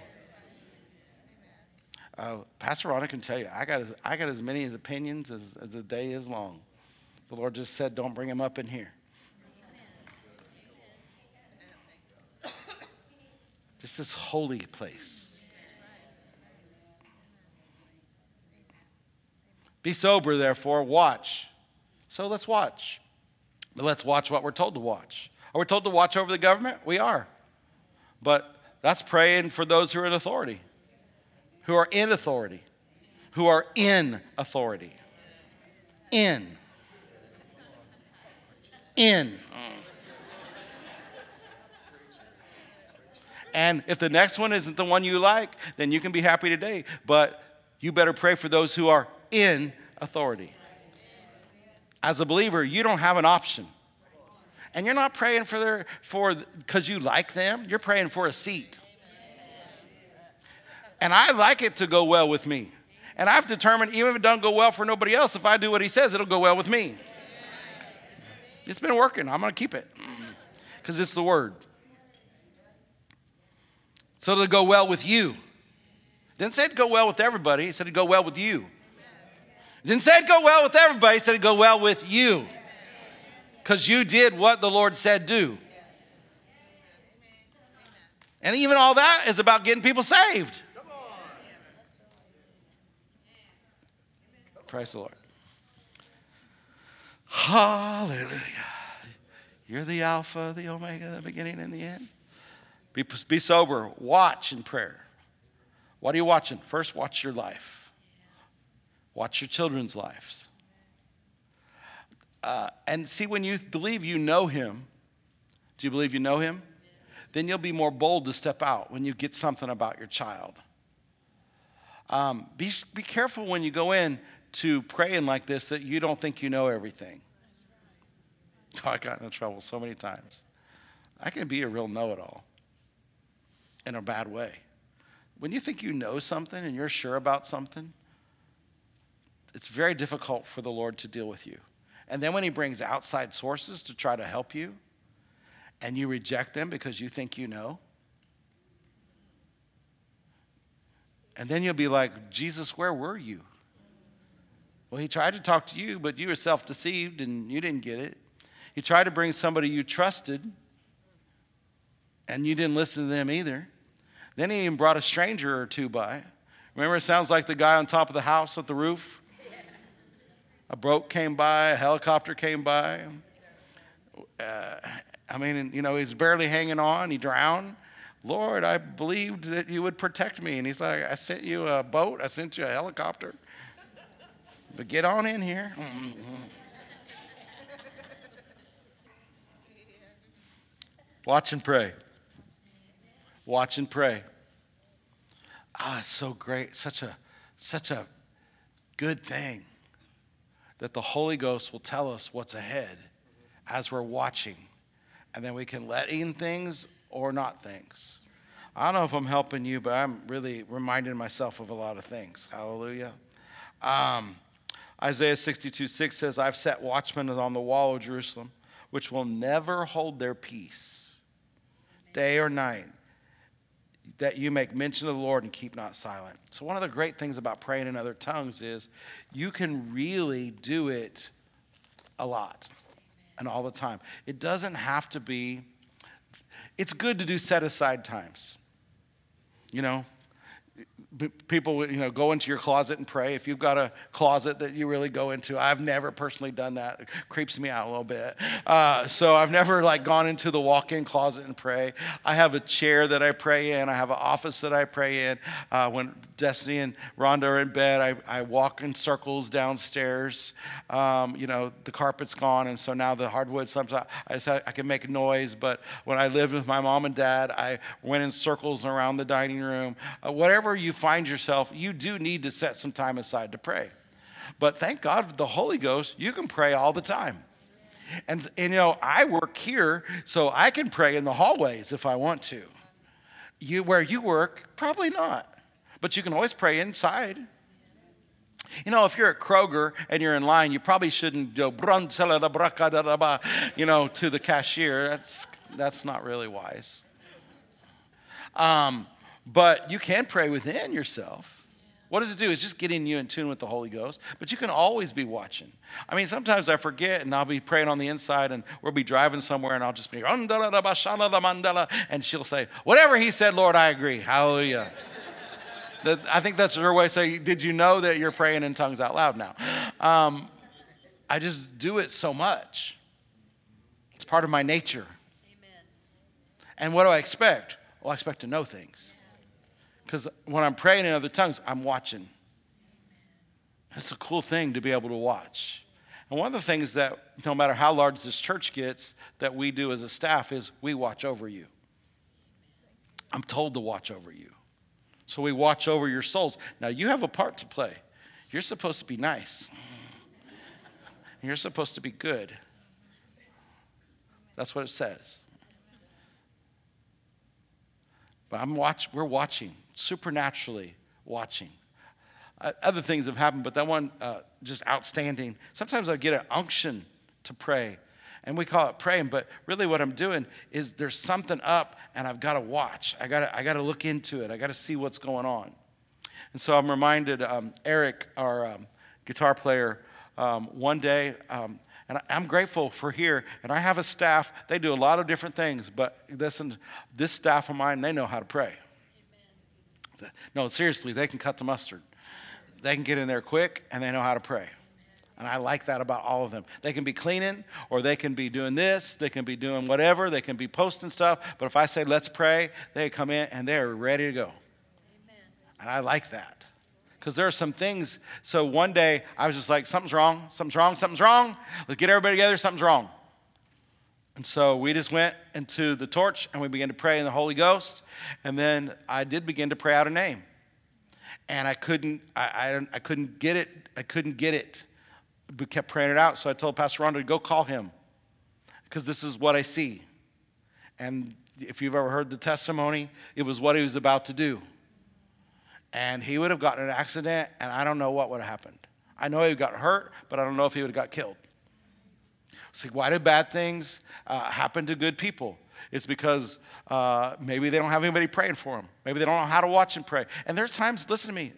Uh, Pastor Ronnie can tell you, I got as, I got as many as opinions as, as the day is long. The Lord just said, don't bring him up in here. Just this holy place. Be sober, therefore, watch. So let's watch. But let's watch what we're told to watch. Are we told to watch over the government? We are. But that's praying for those who are in authority, who are in authority, who are in authority. In in. And if the next one isn't the one you like, then you can be happy today. But you better pray for those who are in authority. As a believer, you don't have an option. And you're not praying for their for because you like them, you're praying for a seat. And I like it to go well with me. And I've determined even if it doesn't go well for nobody else, if I do what he says, it'll go well with me. It's been working. I'm going to keep it because it's the word. So it'll go well with you. Didn't say it'd go well with everybody. It said it'd go well with you. Didn't say it'd go well with everybody. It said it'd go well with you. Because you did what the Lord said do. And even all that is about getting people saved. Praise the Lord. Hallelujah. You're the Alpha, the Omega, the beginning and the end. Be, be sober. Watch in prayer. What are you watching? First, watch your life. Watch your children's lives. Uh, and see, when you believe you know Him, do you believe you know Him? Yes. Then you'll be more bold to step out when you get something about your child. Um, be, be careful when you go in to praying like this that you don't think you know everything. Oh, I got into trouble so many times. I can be a real know it all in a bad way. When you think you know something and you're sure about something, it's very difficult for the Lord to deal with you. And then when He brings outside sources to try to help you, and you reject them because you think you know, and then you'll be like, Jesus, where were you? Well, he tried to talk to you, but you were self deceived and you didn't get it. He tried to bring somebody you trusted, and you didn't listen to them either. Then he even brought a stranger or two by. Remember, it sounds like the guy on top of the house with the roof? A boat came by, a helicopter came by. Uh, I mean, you know, he's barely hanging on, he drowned. Lord, I believed that you would protect me. And he's like, I sent you a boat, I sent you a helicopter. But get on in here. Watch and pray. Watch and pray. Ah, so great. Such a such a good thing that the Holy Ghost will tell us what's ahead as we're watching. And then we can let in things or not things. I don't know if I'm helping you, but I'm really reminding myself of a lot of things. Hallelujah. Um, Isaiah 62 6 says, I've set watchmen on the wall of Jerusalem, which will never hold their peace, day or night, that you make mention of the Lord and keep not silent. So, one of the great things about praying in other tongues is you can really do it a lot and all the time. It doesn't have to be, it's good to do set aside times. You know, people you know go into your closet and pray. If you've got a closet that you really go into i've never personally done that. It creeps me out a little bit. Uh, so i've never like gone into the walk-in closet and pray. I have a chair that i pray in. I have an office that i pray in. Uh, when destiny and rhonda are in bed i, I walk in circles downstairs um, you know the carpet's gone and so now the hardwood sometimes i, just I can make a noise but when i lived with my mom and dad i went in circles around the dining room uh, whatever you find yourself, you do need to set some time aside to pray. But thank God for the Holy Ghost, you can pray all the time. And, and you know, I work here, so I can pray in the hallways if I want to. You, where you work, probably not. But you can always pray inside. You know, if you're at Kroger and you're in line, you probably shouldn't go, you know, to the cashier. That's, that's not really wise. Um, but you can pray within yourself. What does it do? It's just getting you in tune with the Holy Ghost. But you can always be watching. I mean, sometimes I forget and I'll be praying on the inside and we'll be driving somewhere and I'll just be, and she'll say, Whatever he said, Lord, I agree. Hallelujah. I think that's her way of saying, Did you know that you're praying in tongues out loud now? Um, I just do it so much. It's part of my nature. Amen. And what do I expect? Well, I expect to know things. Because when I'm praying in other tongues, I'm watching. It's a cool thing to be able to watch. And one of the things that, no matter how large this church gets, that we do as a staff is we watch over you. I'm told to watch over you. So we watch over your souls. Now, you have a part to play. You're supposed to be nice, you're supposed to be good. That's what it says. But I'm watch, we're watching supernaturally watching. Uh, other things have happened, but that one uh, just outstanding. Sometimes I get an unction to pray, and we call it praying, but really what I'm doing is there's something up, and I've got to watch. I got to I got to look into it. I got to see what's going on. And so I'm reminded, um, Eric, our um, guitar player, um, one day, um, and I'm grateful for here. And I have a staff, they do a lot of different things, but listen, this staff of mine, they know how to pray. No, seriously, they can cut the mustard. They can get in there quick and they know how to pray. And I like that about all of them. They can be cleaning or they can be doing this, they can be doing whatever, they can be posting stuff. But if I say, let's pray, they come in and they're ready to go. Amen. And I like that. Because there are some things. So one day I was just like, something's wrong, something's wrong, something's wrong. Let's get everybody together, something's wrong. And so we just went into the torch and we began to pray in the Holy Ghost. And then I did begin to pray out a name. And I couldn't, I, I, I couldn't get it. I couldn't get it. We kept praying it out. So I told Pastor Rhonda to go call him because this is what I see. And if you've ever heard the testimony, it was what he was about to do. And he would have gotten an accident, and I don't know what would have happened. I know he got hurt, but I don't know if he would have got killed. Like, why do bad things uh, happen to good people? It's because uh, maybe they don't have anybody praying for them. Maybe they don't know how to watch and pray. And there's times, listen to me,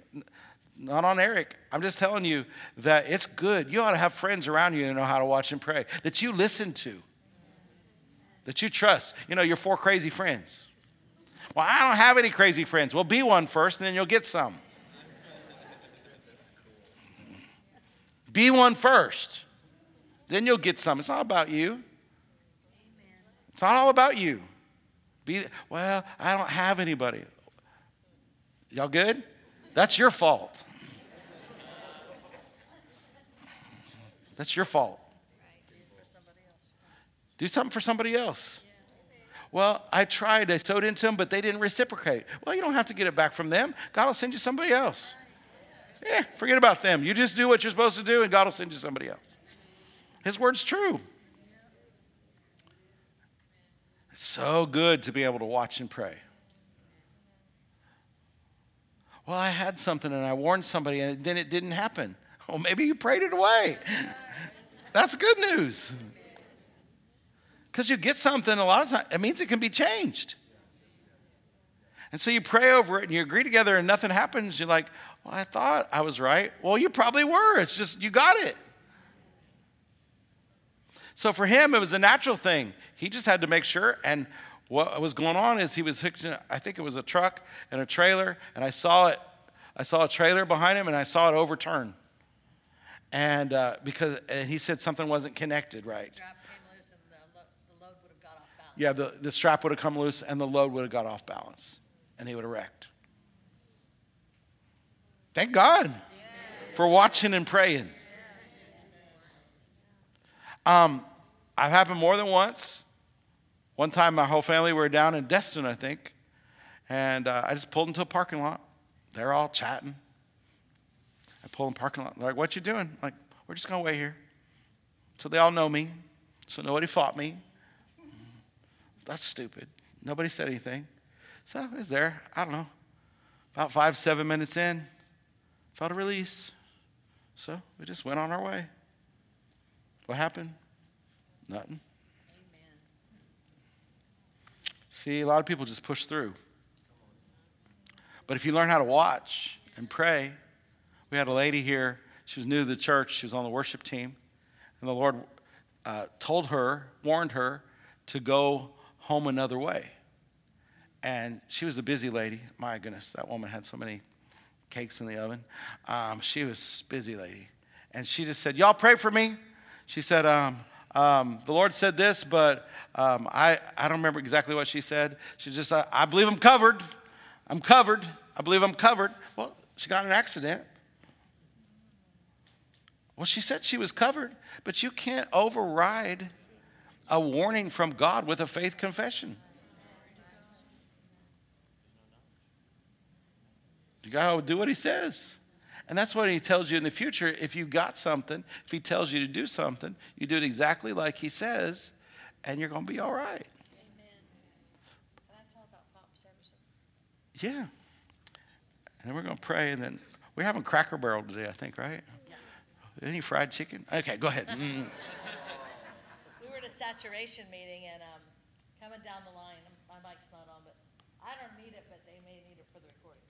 not on Eric. I'm just telling you that it's good. You ought to have friends around you that know how to watch and pray, that you listen to, that you trust. You know, your four crazy friends. Well, I don't have any crazy friends. Well, be one first, and then you'll get some. Be one first, then you'll get some. It's not about you. It's not all about you. Be well, I don't have anybody. Y'all good? That's your fault. That's your fault. Do something for somebody else. Well, I tried. I sowed into them, but they didn't reciprocate. Well, you don't have to get it back from them. God will send you somebody else. Yeah, forget about them. You just do what you're supposed to do, and God will send you somebody else. His word's true. It's so good to be able to watch and pray. Well, I had something and I warned somebody, and then it didn't happen. Well, maybe you prayed it away. That's good news. Because you get something a lot of times, it means it can be changed. And so you pray over it and you agree together and nothing happens. You're like, well, I thought I was right. Well, you probably were. It's just you got it. So for him, it was a natural thing. He just had to make sure. And what was going on is he was hooked I think it was a truck and a trailer, and I saw it. I saw a trailer behind him and I saw it overturn. And uh, because and he said something wasn't connected right. Yeah, the, the strap would have come loose and the load would have got off balance and he would have wrecked. Thank God for watching and praying. Um, I've happened more than once. One time, my whole family were down in Destin, I think, and uh, I just pulled into a parking lot. They're all chatting. I pull in parking lot. They're like, "What you doing?" I'm like, "We're just gonna wait here." So they all know me. So nobody fought me. That's stupid. Nobody said anything. So I was there, I don't know, about five, seven minutes in, felt a release. So we just went on our way. What happened? Nothing. Amen. See, a lot of people just push through. But if you learn how to watch and pray, we had a lady here. She was new to the church. She was on the worship team. And the Lord uh, told her, warned her to go home another way. And she was a busy lady. My goodness, that woman had so many cakes in the oven. Um, she was busy lady. And she just said, Y'all pray for me. She said, um, um, The Lord said this, but um, I, I don't remember exactly what she said. She just, I, I believe I'm covered. I'm covered. I believe I'm covered. Well, she got in an accident. Well, she said she was covered, but you can't override a warning from God with a faith confession. You got to do what he says. And that's what he tells you in the future. If you got something, if he tells you to do something, you do it exactly like he says, and you're going to be all right. Amen. Can I talk about pop? Yeah. And then we're going to pray, and then we're having Cracker Barrel today, I think, right? Yeah. Any fried chicken? Okay, go ahead. Mm. we were at a saturation meeting, and um, coming down the line, my mic's not on, but I don't need it, but they may need it for the recording.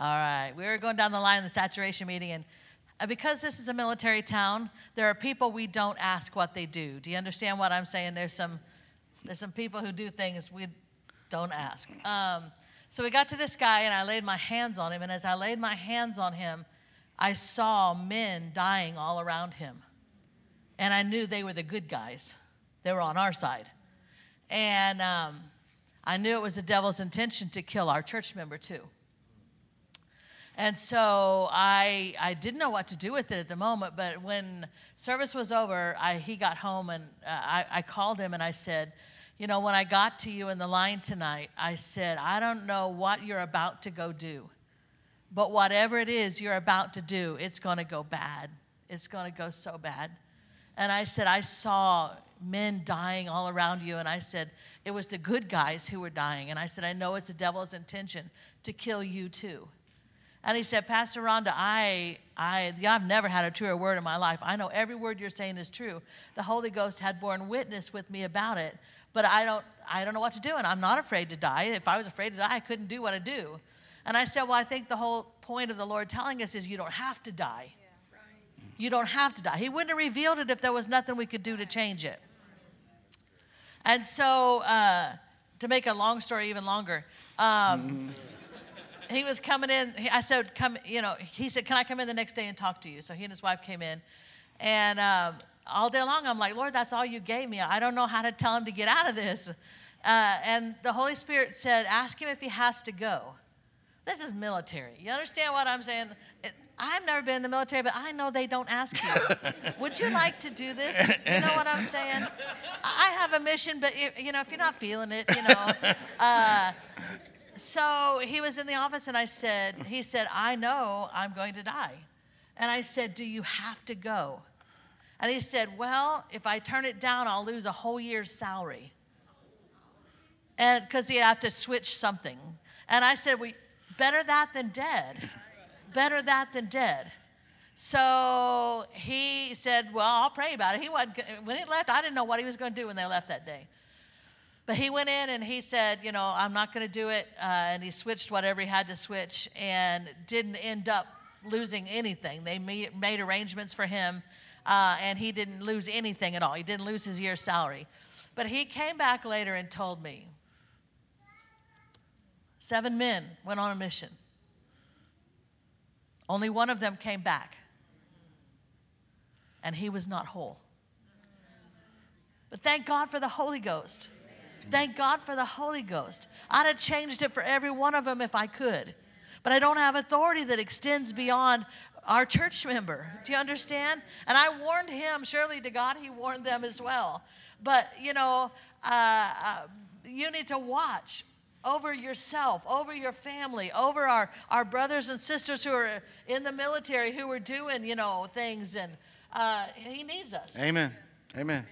All right. We were going down the line in the saturation meeting, and uh, because this is a military town, there are people we don't ask what they do. Do you understand what I'm saying? There's some, there's some people who do things we don't ask. Um, so we got to this guy, and I laid my hands on him, and as I laid my hands on him, I saw men dying all around him. And I knew they were the good guys, they were on our side. And um, I knew it was the devil's intention to kill our church member, too. And so I, I didn't know what to do with it at the moment, but when service was over, I, he got home and uh, I, I called him and I said, You know, when I got to you in the line tonight, I said, I don't know what you're about to go do, but whatever it is you're about to do, it's going to go bad. It's going to go so bad. And I said, I saw men dying all around you. And I said, it was the good guys who were dying. And I said, I know it's the devil's intention to kill you too. And he said, Pastor Rhonda, I, I, I've never had a truer word in my life. I know every word you're saying is true. The Holy Ghost had borne witness with me about it, but I don't, I don't know what to do, and I'm not afraid to die. If I was afraid to die, I couldn't do what I do. And I said, Well, I think the whole point of the Lord telling us is you don't have to die. Yeah, right. You don't have to die. He wouldn't have revealed it if there was nothing we could do to change it. And so, uh, to make a long story even longer, um, he was coming in. he- I said, "Come," you know. He said, "Can I come in the next day and talk to you?" So he and his wife came in, and um, all day long, I'm like, "Lord, that's all you gave me. I don't know how to tell him to get out of this." Uh, and the Holy Spirit said, "Ask him if he has to go." This is military. You understand what I'm saying? It, I've never been in the military, but I know they don't ask you. Would you like to do this? You know what I'm saying? I have a mission, but you, you know, if you're not feeling it, you know. Uh, so he was in the office, and I said, he said, I know I'm going to die. And I said, Do you have to go? And he said, Well, if I turn it down, I'll lose a whole year's salary. And because he had to switch something. And I said, We better that than dead. Better that than dead. So he said, Well, I'll pray about it. He wasn't, when he left, I didn't know what he was going to do when they left that day. But he went in and he said, You know, I'm not going to do it. Uh, and he switched whatever he had to switch and didn't end up losing anything. They made arrangements for him uh, and he didn't lose anything at all. He didn't lose his year's salary. But he came back later and told me seven men went on a mission, only one of them came back, and he was not whole. But thank God for the Holy Ghost. Thank God for the Holy Ghost. I'd have changed it for every one of them if I could. But I don't have authority that extends beyond our church member. Do you understand? And I warned him, surely to God, he warned them as well. But, you know, uh, uh, you need to watch over yourself, over your family, over our, our brothers and sisters who are in the military who are doing, you know, things. And uh, he needs us. Amen. Amen.